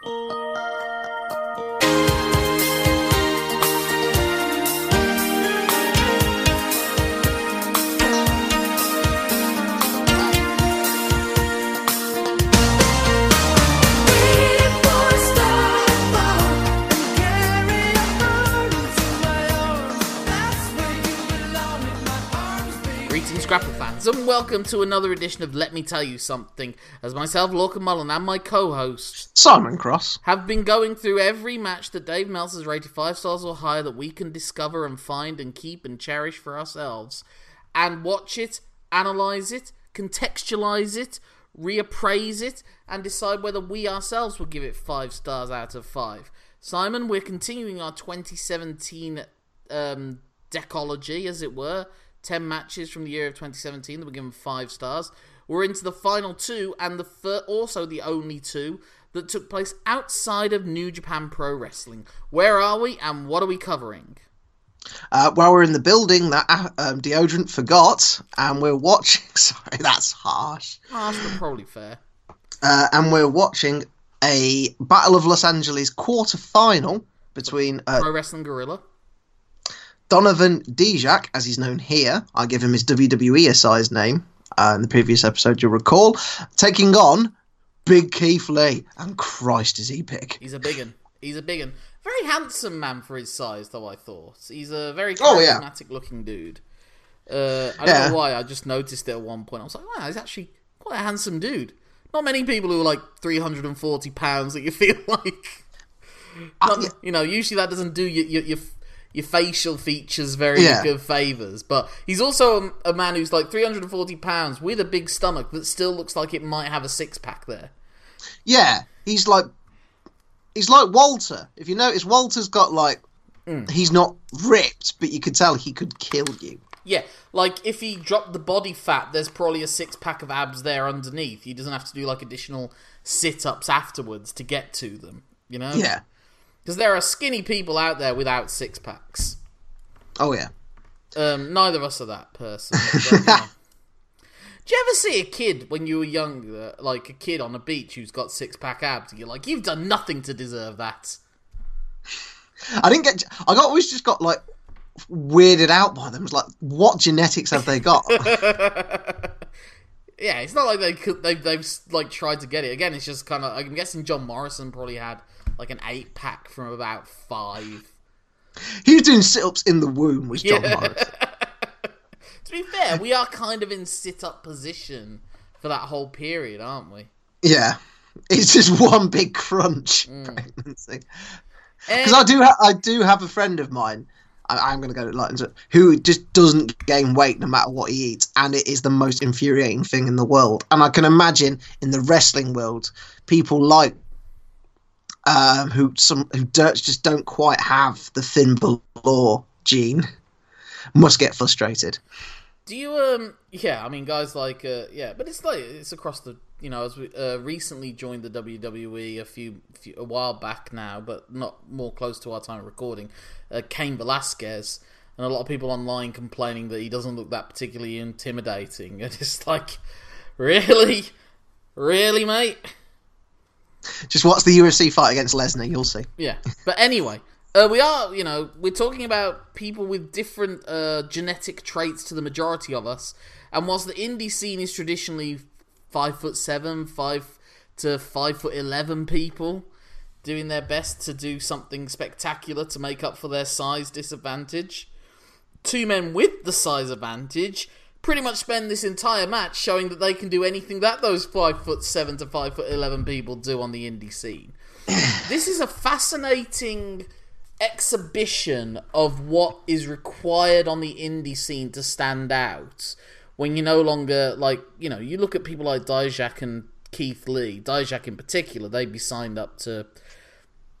Música and welcome to another edition of Let Me Tell You Something. As myself, Lorcan Mullen, and my co-host Simon Cross. have been going through every match that Dave Meltzer's rated five stars or higher that we can discover and find and keep and cherish for ourselves, and watch it, analyze it, contextualize it, reappraise it, and decide whether we ourselves will give it five stars out of five. Simon, we're continuing our 2017 um, decology, as it were. 10 matches from the year of 2017 that were given 5 stars. We're into the final two, and the fir- also the only two that took place outside of New Japan Pro Wrestling. Where are we, and what are we covering? Uh, while we're in the building that uh, um, deodorant forgot, and we're watching. Sorry, that's harsh. Harsh, but probably fair. Uh, and we're watching a Battle of Los Angeles quarter final between uh, Pro Wrestling Gorilla. Donovan Dijak, as he's known here. I give him his WWE assigned name uh, in the previous episode, you'll recall, taking on Big Keith Lee. And Christ, is he big? He's a big un. He's a big un. Very handsome man for his size, though, I thought. He's a very Oh, yeah. charismatic looking dude. Uh, I don't Yeah. know why, I just noticed it at one point. I was like, wow, he's actually quite a handsome dude. Not many people who are like 340 pounds that you feel like. Not- yeah. You know, usually that doesn't do your, your, your, your facial features very Yeah. good favours. But he's also a, a man who's like 340 pounds with a big stomach that still looks like it might have a six pack there. Yeah, he's like. He's like Walter. If you notice, Walter's got like. Mm. He's not ripped, but you could tell he could kill you. Yeah, like if he dropped the body fat, there's probably a six pack of abs there underneath. He doesn't have to do like additional sit ups afterwards to get to them, you know? Yeah. Because there are skinny people out there without six packs. Oh, yeah. Um, neither of us are that person. but. Do you ever see a kid when you were younger, like a kid on a beach who's got six pack abs? And you're like, you've done nothing to deserve that. I didn't get. I got always just got like weirded out by them. It's like, what genetics have they got? Yeah, it's not like they could, they've they've like tried to get it again. It's just kind of. I'm guessing John Morrison probably had like an eight pack from about five. he was doing sit ups in the womb. Was John Yeah. Morris? To be fair, we are kind of in sit up position for that whole period, aren't we? Yeah, it's just one big crunch Mm. pregnancy. Because I do, ha- I do have a friend of mine. I- I'm going to go like into- who just doesn't gain weight no matter what he eats, and it is the most infuriating thing in the world. And I can imagine in the wrestling world, people like um, who some who just don't quite have the thin below gene must get frustrated. do you um? Yeah, I mean, guys like uh, yeah, but it's like it's across the you know as we uh, recently joined the WWE a few, few a while back now, but not more close to our time of recording. Uh, Cain Velasquez. And a lot of people online complaining that he doesn't look that particularly intimidating. And it's like, really? Really, mate? Just watch the UFC fight against Lesnar, you'll see. Yeah. But anyway, uh, we are, you know, we're talking about people with different uh, genetic traits to the majority of us. And whilst the indie scene is traditionally five foot seven, five to five foot eleven people doing their best to do something spectacular to make up for their size disadvantage, two men with the size advantage pretty much spend this entire match showing that they can do anything that those five foot seven to five foot eleven people do on the indie scene. this is a fascinating exhibition of what is required on the indie scene to stand out when you no longer like you know you look at people like Dijak and Keith Lee Dijak in particular they'd be signed up to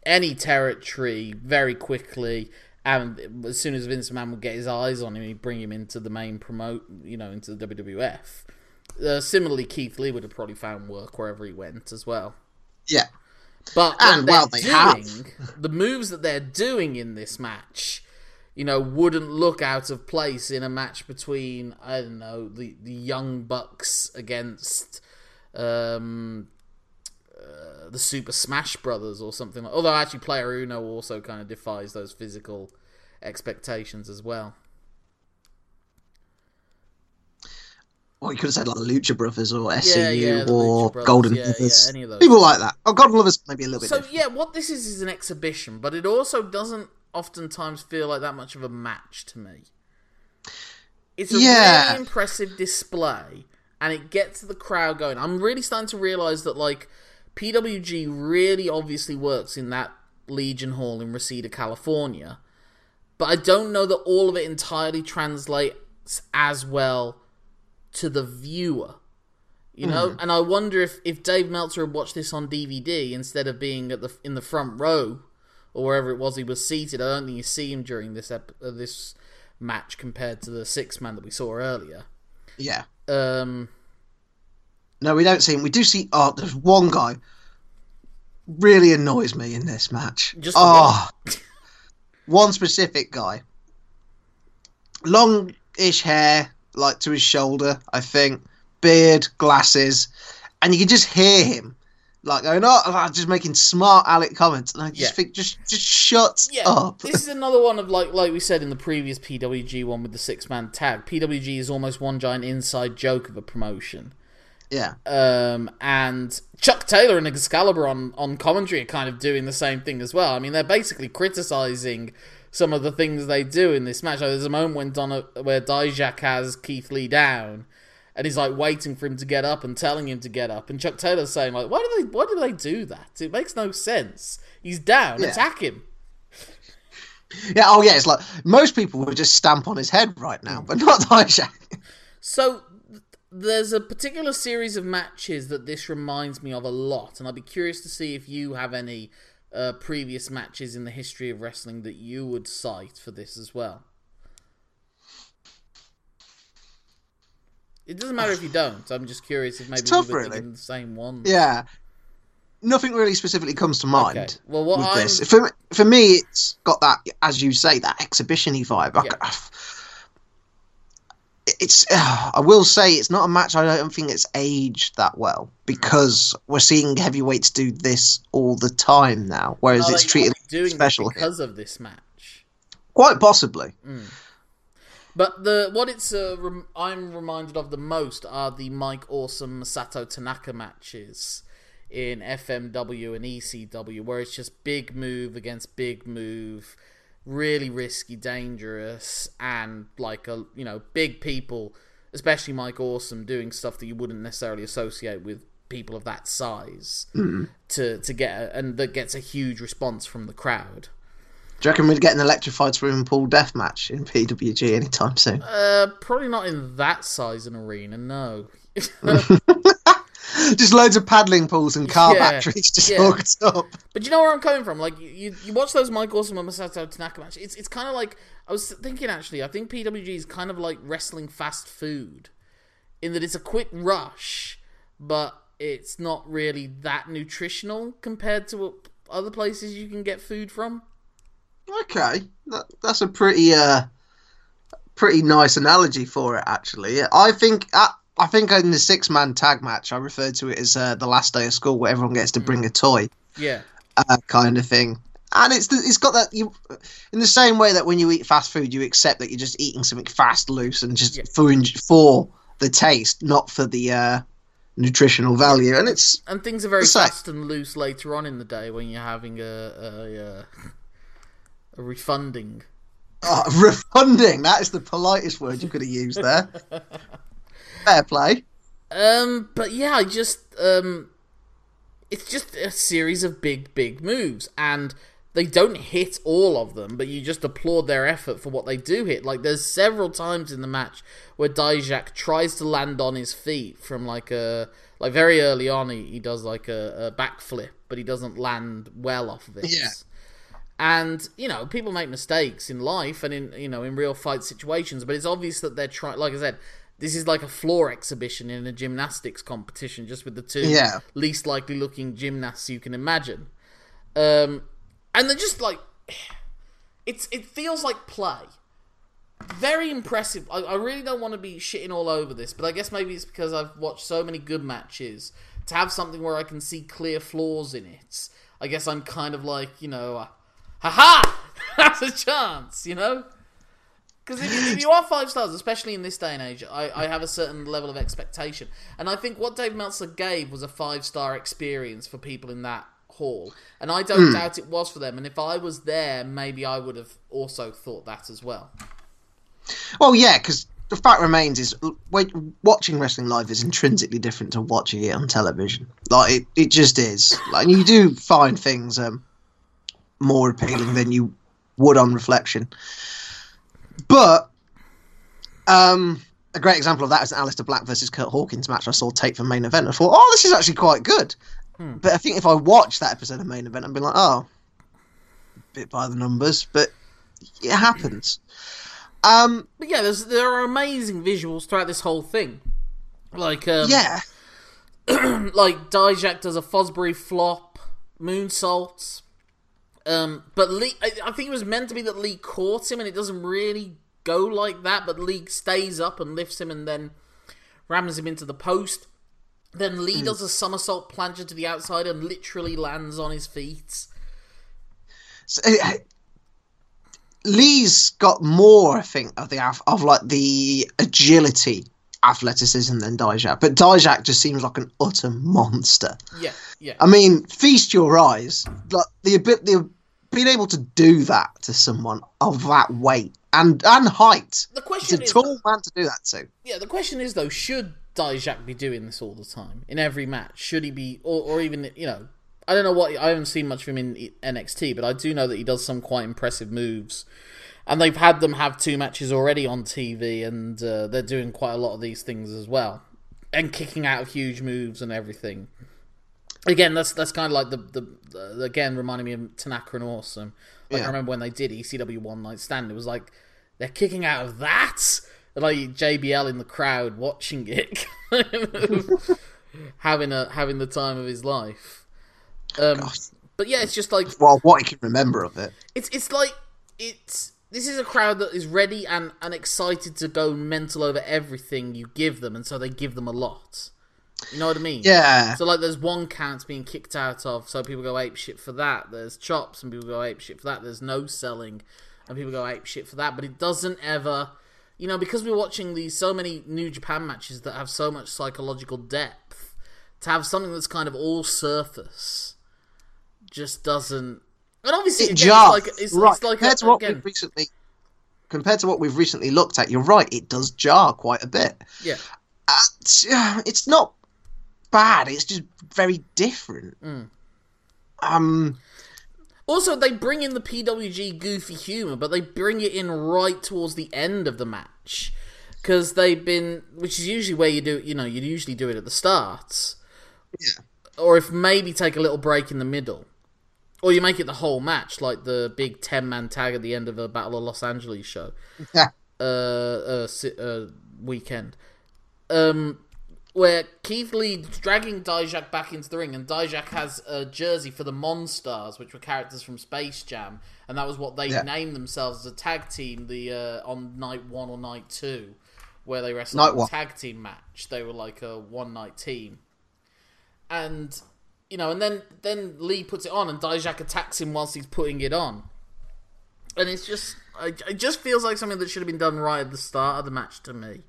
any territory very quickly and as soon as Vince McMahon would get his eyes on him he'd bring him into the main promote you know into the WWF uh, similarly Keith Lee would have probably found work wherever he went as well Yeah. but And, well, have. doing, the moves that they're doing in this match, you know, wouldn't look out of place in a match between I don't know the the Young Bucks against um uh, the Super Smash Brothers or something. like Although actually, Player Uno also kind of defies those physical expectations as well. Well, you could have said like the Lucha Brothers or SCU Yeah, yeah, or Brothers, Golden yeah, Lovers. yeah, any of those. People like that. Oh, Golden Lovers maybe a little bit So different. yeah, what this is is an exhibition, but it also doesn't oftentimes feel like that much of a match to me. It's a Yeah. really impressive display, and it gets the crowd going. I'm really starting to realize that like PWG really obviously works in that Legion Hall in Reseda, California, but I don't know that all of it entirely translates as well to the viewer. You know, and I wonder if, if Dave Meltzer had watched this on DVD instead of being at the in the front row or wherever it was he was seated. I don't think you see him during this ep- uh, this match compared to the six man that we saw earlier. Yeah. Um, No, we don't see him. We do see. Oh, there's one guy really annoys me in this match. Just oh, one specific guy. Long-ish hair, like to his shoulder, I think. Beard, glasses, and you can just hear him, like going, "Oh," like, just making smart Alec comments, and I just Yeah. think, just, just shut yeah, up. this is another one of like like we said in the previous PWG one with the six man tag. PWG is almost one giant inside joke of a promotion. Yeah, Um, and Chuck Taylor and Excalibur on, on commentary are kind of doing the same thing as well. I mean, they're basically criticizing some of the things they do in this match. Like, there's a moment when Donna, where Dijak has Keith Lee down, and he's like waiting for him to get up and telling him to get up, and Chuck Taylor's saying like, "Why do they? Why do they do that? It makes no sense. He's down. Yeah. Attack him." yeah. Oh, yeah. It's like most people would just stamp on his head right now, but not Dijak. So there's a particular series of matches that this reminds me of a lot, and I'd be curious to see if you have any uh, previous matches in the history of wrestling that you would cite for this as well. It doesn't matter if you don't. I'm just curious if maybe tough, we were really. thinking the same one. Yeah. Nothing really specifically comes to mind. Okay. Well, what with I'm this. For, for me, it's got that, as you say, that exhibition-y vibe. I- Yeah. It's. uh, I will say it's not a match. I don't think it's aged that well because we're seeing heavyweights do this all the time now, whereas it's treated doing special because of this match. quite possibly. But the what it's uh, rem- I'm reminded of the most are the Mike Awesome Masato Tanaka matches in FMW and ECW, where it's just big move against big move, really risky, dangerous, and like a you know big people, especially Mike Awesome, doing stuff that you wouldn't necessarily associate with people of that size to to get a, and that gets a huge response from the crowd. Do you reckon we'd get an electrified swimming pool death match in PWG anytime soon? Uh, probably not in that size an arena, no. Just loads of paddling pools and car Yeah, batteries just yeah. hooked up. But you know where I'm coming from. Like you, you, watch those Mike Awesome and Masato Tanaka matches. It's it's kind of like I was thinking actually. I think PWG is kind of like wrestling fast food, in that it's a quick rush, but it's not really that nutritional compared to other places you can get food from. Okay, that, that's a pretty uh, pretty nice analogy for it. Actually, I think I, I think in the six man tag match, I referred to it as uh, the last day of school, where everyone gets to bring a toy, Yeah, uh, kind of thing. And it's the, it's got that you in the same way that when you eat fast food, you accept that you're just eating something fast, loose, and just Yeah. for for the taste, not for the uh, nutritional value. And it's and things are very fast and loose later on in the day when you're having a a, a, a refunding. uh, refunding. That is the politest word you could have used there. Fair play. Um, but yeah, I just um, it's just a series of big, big moves, and they don't hit all of them, but you just applaud their effort for what they do hit. Like there's several times in the match where Dijak tries to land on his feet from like a like very early on. He, he does like a, a backflip, but he doesn't land well off of it. Yeah. And you know, people make mistakes in life and in you know in real fight situations, but it's obvious that they're trying. Like I said, this is like a floor exhibition in a gymnastics competition, just with the two Yeah. least likely looking gymnasts you can imagine. Um, and they're just like, it's it feels like play. Very impressive. I, I really don't want to be shitting all over this, but I guess maybe it's because I've watched so many good matches to have something where I can see clear flaws in it, I guess I'm kind of like, you know, uh, haha, that's a chance, you know? Because if, you- if you are five stars, especially in this day and age, I, I have a certain level of expectation. And I think what Dave Meltzer gave was a five star experience for people in that hall. And I don't doubt it was for them. And if I was there, maybe I would have also thought that as well. Well, yeah, because the fact remains is watching wrestling live is intrinsically different to watching it on television. Like it, it just is. Like you do find things um, more appealing than you would on reflection. But um, a great example of that is an Aleister Black versus Curt Hawkins match I saw tape for main event. I thought, oh, this is actually quite good. But I think if I watched that episode of main event, I'd be like, oh, bit by the numbers, but it happens. Um, But yeah, there's, there are amazing visuals throughout this whole thing. Like, um, yeah. like Dijak does a Fosbury flop, moonsaults. Um, but Lee, I, I think it was meant to be that Lee caught him, and it doesn't really go like that. But Lee stays up and lifts him, and then rams him into the post. Then Lee does a somersault plunger to the outside and literally lands on his feet. So, uh, Lee's got more, I think, of the of like the agility, athleticism than Dijak, but Dijak just seems like an utter monster. Yeah, yeah. I mean, feast your eyes, like the the being able to do that to someone of that weight and and height. the It's question a is, tall man to do that to. Yeah, the question is though, should Dijak be doing this all the time in every match? Should he be, or, or even you know, I don't know what I haven't seen much of him in NXT, but I do know that he does some quite impressive moves, and they've had them have two matches already on TV, and uh, they're doing quite a lot of these things as well, and kicking out huge moves and everything. Again, that's that's kind of like the, the the again reminding me of Tanaka and Awesome. Like I remember when they did ECW One Night Stand, it was like they're kicking out of that, and like JBL in the crowd watching it, having a having the time of his life. Um, but yeah, it's just like Well, what he can remember of it. it's it's like it's this is a crowd that is ready and, and excited to go mental over everything you give them, and so they give them a lot. You know what I mean? Yeah. So like, there's one counts being kicked out of, so people go ape shit for that. There's chops, and people go ape shit for that. There's no selling, and people go ape shit for that. But it doesn't ever, you know, because we're watching these so many New Japan matches that have so much psychological depth. To have something that's kind of all surface, just doesn't. And obviously, it again, it's like it's, right. it's like compared a- to what again, we've recently compared to what we've recently looked at, you're right. It does jar quite a bit. yeah. Uh, it's, uh, it's not bad. It's just very different. Mm. Um, Also, they bring in the PWG goofy humor, but they bring it in right towards the end of the match because they've been, which is usually where you do, you know, you usually do it at the start, Yeah. or if maybe take a little break in the middle, or you make it the whole match, like the big ten man tag at the end of a Battle of Los Angeles show, yeah. uh, uh, uh weekend, um, where Keith Lee dragging Dijak back into the ring, and Dijak has a jersey for the Monstars, which were characters from Space Jam, and that was what they Yeah. named themselves as a tag team. The uh, on night one or night two, where they wrestled Night a one. tag team match, they were like a one night team, and you know, and then then Lee puts it on, and Dijak attacks him whilst he's putting it on and it's just it just feels like something that should have been done right at the start of the match to me.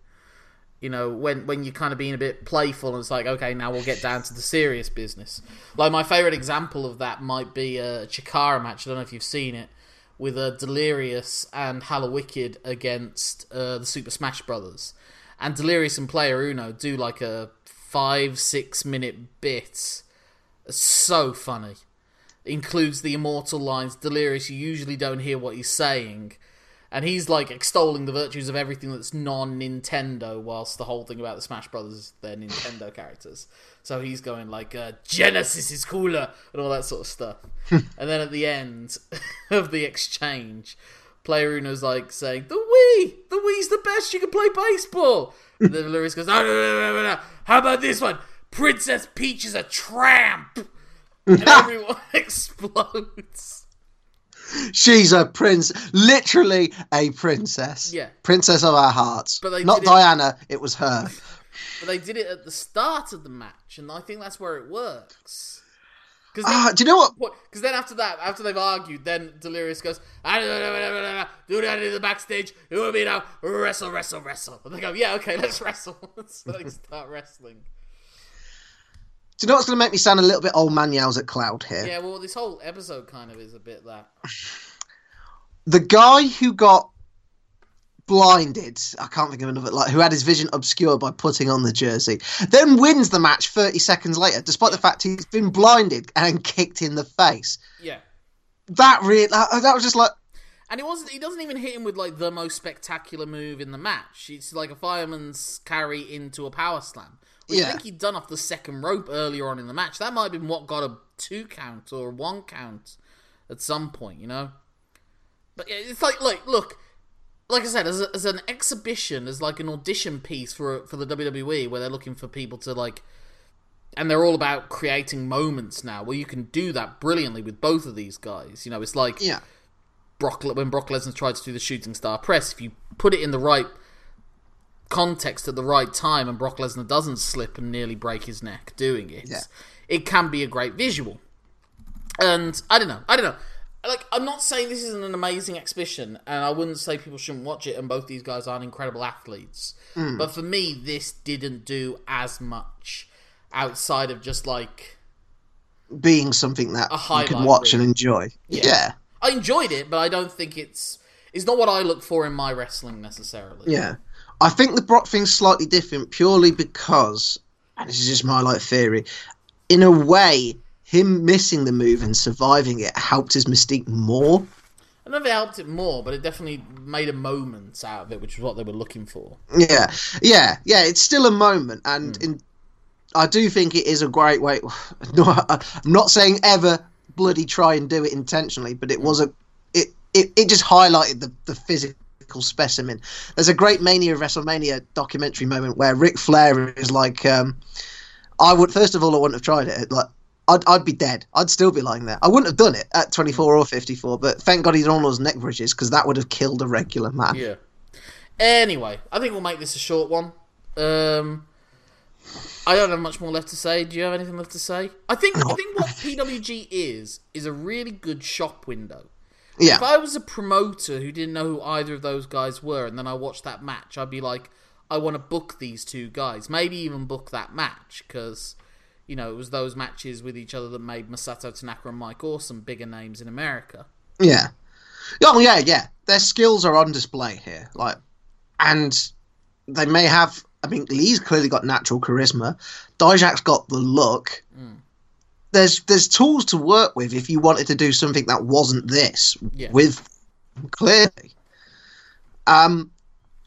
You know, when when you're kind of being a bit playful and it's like, okay, now we'll get down to the serious business. Like my favorite example of that might be a Chikara match. I don't know if you've seen it with a Delirious and Hallowicked against uh, the Super Smash Brothers, and Delirious and Player Uno do like a five six minute bit. So funny includes the immortal lines delirious you usually don't hear what he's saying and he's like extolling the virtues of everything that's non-nintendo whilst the whole thing about the smash brothers is they're nintendo characters. So he's going like uh, genesis is cooler and all that sort of stuff. And then at the end of the exchange player uno's like saying the wii! The wii's the best! You can play baseball! And then delirious goes no, no, no, no, no. how about this one? Princess peach is a tramp! And everyone explodes. She's a prince, literally a princess. Yeah. Princess of our hearts. But they Not did it- Diana, it was her. but they did it at the start of the match, and I think that's where it works. Because Ah, do you know what? because then after that, after they've argued, then Delirious goes, "Ah, do that in the backstage. You want me now? Wrestle, wrestle, wrestle. And they go, yeah, okay, let's wrestle. so they start wrestling. Do you know what's going to make me sound a little bit old man yells at Cloud here? Yeah, well, this whole episode kind of is a bit that. The guy who got blinded, I can't think of another, like who had his vision obscured by putting on the jersey, then wins the match 30 seconds later, despite the fact he's been blinded and kicked in the face. Yeah. That really, that, that was just like, And it wasn't. He doesn't even hit him with like the most spectacular move in the match. It's like a fireman's carry into a power slam. Which I think he'd done off the second rope earlier on in the match. That might have been what got a two count or a one count at some point, you know. But yeah, it's like, like, look, like I said, as, a, as an exhibition, as like an audition piece for for the WWE, where they're looking for people to like, and they're all about creating moments now, where you can do that brilliantly with both of these guys. You know, it's like yeah, Brock when Brock Lesnar tried to do the shooting star press, if you put it in the right context at the right time and Brock Lesnar doesn't slip and nearly break his neck doing it, Yeah. it can be a great visual. And I don't know, I don't know. Like I'm not saying this isn't an amazing exhibition, and I wouldn't say people shouldn't watch it. And both these guys aren't incredible athletes, mm. but for me, this didn't do as much outside of just like being something that you can watch reel. and enjoy. Yeah. Yeah. I enjoyed it, but I don't think it's it's not what I look for in my wrestling necessarily. Yeah. I think the Brock thing's slightly different purely because, and this is just my like theory, in a way, him missing the move and surviving it helped his mystique more. I don't know if it helped it more, but it definitely made a moment out of it, which is what they were looking for. Yeah, yeah, yeah. It's still a moment, and hmm. in, I do think it is a great way. No, I'm not saying ever bloody try and do it intentionally, but it was a. It it, it just highlighted the the physical specimen. There's a great Mania WrestleMania documentary moment where Ric Flair is like, um, I would first of all I wouldn't have tried it. Like I'd I'd be dead. I'd still be lying there. I wouldn't have done it at 24 or 54, but thank God he's on those neck bridges because that would have killed a regular man. Yeah. Anyway, I think we'll make this a short one. Um, I don't have much more left to say. Do you have anything left to say? I think I think what PWG is is a really good shop window. Yeah. If I was a promoter who didn't know who either of those guys were, and then I watched that match, I'd be like, I want to book these two guys. Maybe even book that match because, you know, it was those matches with each other that made Masato Tanaka and Mike Awesome bigger names in America. Yeah. Oh yeah, yeah. Their skills are on display here. Like and they may have I mean Lee's clearly got natural charisma. Dijak's got the look. There's there's tools to work with if you wanted to do something that wasn't this Yeah. with clearly. Um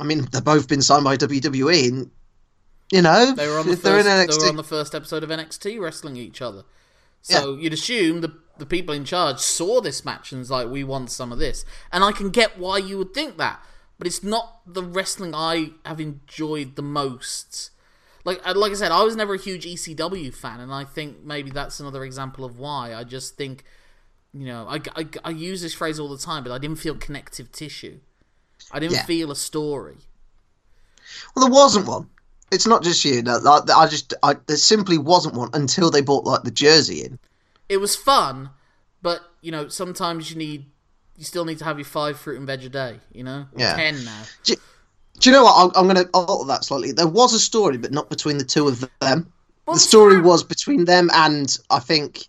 I mean they've both been signed by WWE and you know They were on the if they're in first, they were on the first episode of NXT wrestling each other. So you'd assume the the people in charge saw this match and was like, "We want some of this," and I can get why you would think that, but it's not the wrestling I have enjoyed the most. Like uh, like I said, I was never a huge ECW fan, and I think maybe that's another example of why. I just think, you know, I, I, I use this phrase all the time, but I didn't feel connective tissue. I didn't Yeah. feel a story. Well, there wasn't one. It's not just you. No, like, I just, I, there simply wasn't one until they bought like the jersey in. it was fun, but you know, sometimes you need you still need to have your five fruit and veg a day, you know? Yeah. Ten now. Do, do you know what? I'm, I'm going to alter that slightly. There was a story, but not between the two of them. Well, the story was between them and I think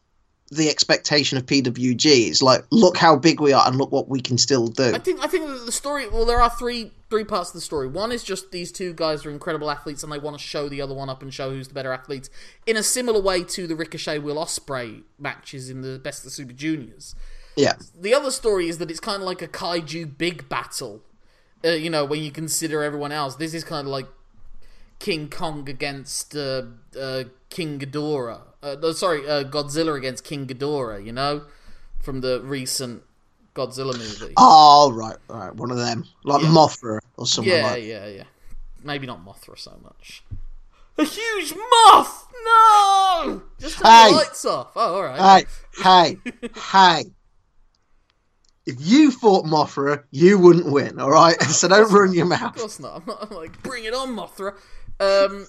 the expectation of PWG. It's like, look how big we are and look what we can still do. I think I think the story well there are three three parts of the story. One is just these two guys are incredible athletes and they want to show the other one up and show who's the better athlete in a similar way to the Ricochet Will Ospreay matches in the Best of the Super Juniors. Yeah, The other story is that it's kind of like a kaiju big battle. Uh, you know, when you consider everyone else, this is kind of like King Kong against uh, uh, King Ghidorah. Uh, no, sorry, uh, Godzilla against King Ghidorah. You know, from the recent Godzilla movie. Oh right, right, one of them, like Yeah. Mothra or something yeah, like. yeah, yeah. Maybe not Mothra so much. A huge moth! No! Just turn Hey! the lights off. Oh, all right. Hey, hey, hey! If you fought Mothra, you wouldn't win. All right, so don't run your mouth. Of course not. I'm not I'm like, bring it on, Mothra. Um,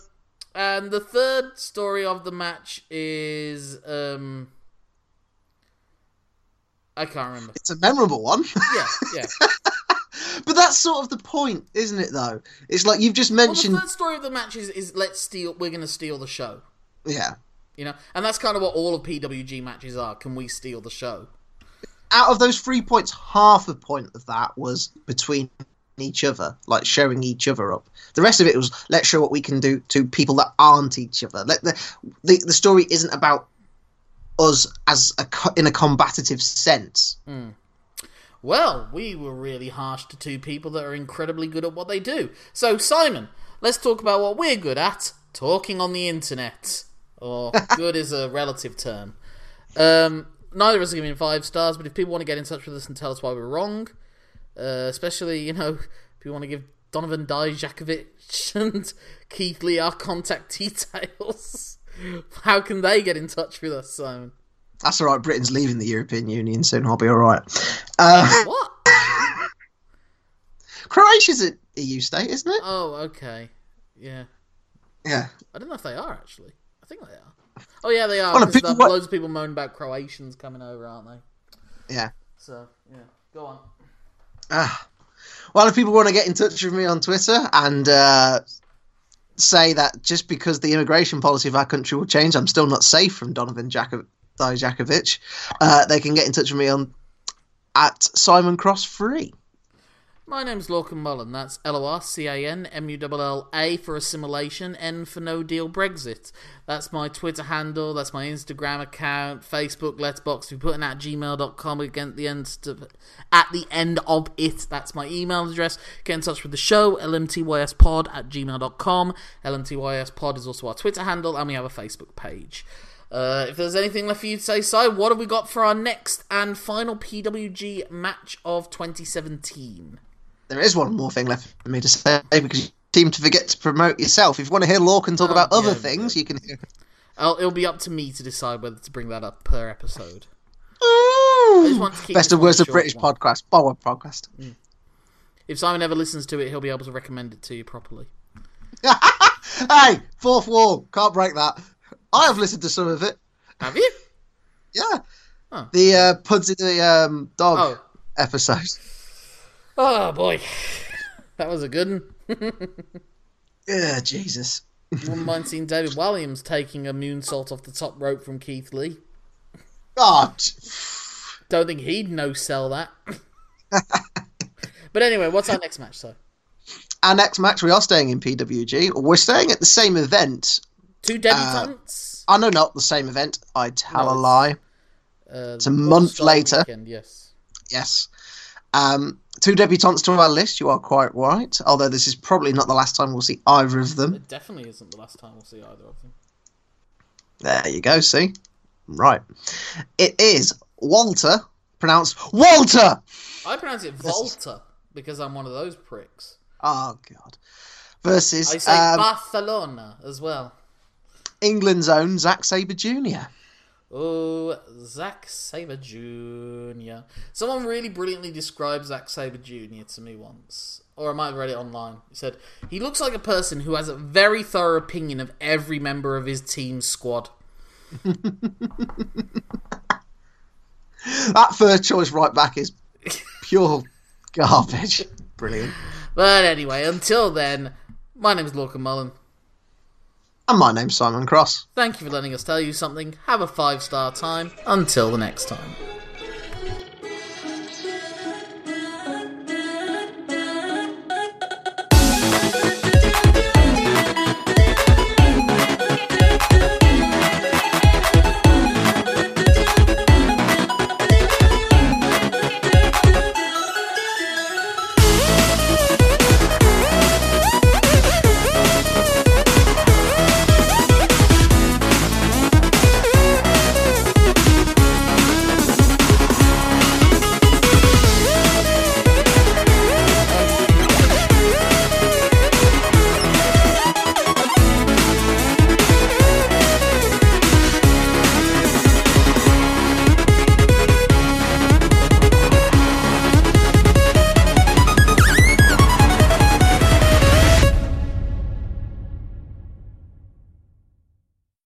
And the third story of the match is um I can't remember. It's a memorable one. Yeah, yeah. but that's sort of the point, isn't it? Though it's like you've just well, the mentioned. third story of the match is, is let's steal. We're going to steal the show. Yeah. You know, and that's kind of what all of PWG matches are. Can we steal the show? Out of those three points, half a point of that was between each other, like showing each other up. The rest of it was let's show what we can do to people that aren't each other. Let the the, the story isn't about us as a in a combative sense. Well, we were really harsh to two people that are incredibly good at what they do. So, Simon, let's talk about what we're good at talking on the internet. Or, good is a relative term. Um, neither of us are giving five stars, but if people want to get in touch with us and tell us why we're wrong, uh, especially, you know, if you want to give Donovan Dijakovic and Keith Lee our contact details, how can they get in touch with us, Simon? That's all right. Britain's leaving the European Union soon. I'll be all right. Uh, What? Croatia's an EU state, isn't it? Oh, okay. Yeah. Yeah. I don't know if they are actually. I think they are. Oh yeah, they are. Because people loads of people moan about Croatians coming over, aren't they? Yeah. So yeah, go on. Ah. Well, if people want to get in touch with me on Twitter and uh, say that just because the immigration policy of our country will change, I'm still not safe from Donovan Jakov- Dijakovic, uh, they can get in touch with me on at Simon Cross Free. My name's Lorcan Mullen. That's L O R C A N M U L L A for assimilation, N for no deal Brexit. That's my Twitter handle. That's my Instagram account, Facebook, Letterboxd. We put in at gmail.com again at the end to, at the end of it. That's my email address. Get in touch with the show, lmtyspod at gmail.com. lmtyspod is also our Twitter handle, and we have a Facebook page. Uh, if there's anything left for you to say, Si, what have we got for our next and final PWG match of 2017? There is one more thing left for me to say because you seem to forget to promote yourself. If you want to hear Lorcan talk Oh, about other yeah, things, you can hear. I'll, it'll be up to me to decide whether to bring that up per episode. just want to keep Best of worst of British one. podcast, Power podcast. If Simon ever listens to it, he'll be able to recommend it to you properly. hey, fourth wall, can't break that. I have listened to some of it. Have you? Yeah, Huh. the uh, Pudsey the um, dog Oh, episode. Oh boy, that was a good one. Yeah, Jesus. Wouldn't mind seeing David Walliams taking a moonsault off the top rope from Keith Lee. Oh, Don't think he'd no sell that. but anyway, what's our next match? So our next match, we are staying in PWG. We're staying at the same event. two debutantes. I know not the same event. I tell No, a lie. Uh, a month later. Weekend, yes. Yes. Um, two debutantes to our list. You are quite right. Although this is probably not the last time we'll see either of them. It definitely isn't the last time we'll see either of them. There you go. See, right. It is Walter, pronounced Walter. I pronounce it Volta because I'm one of those pricks. Oh God. Versus I say um, Barcelona as well. England's own Zack Sabre Jr. Oh, Zack Sabre Jr. Someone really brilliantly described Zack Sabre Jr. to me once, or I might have read it online. He said he looks like a person who has a very thorough opinion of every member of his team's squad. That first choice right back is pure garbage. Brilliant. But anyway, until then, my name is Lorcan Mullen. And my name's Simon Cross. Thank you for letting us tell you something. Have a five star time. Until the next time.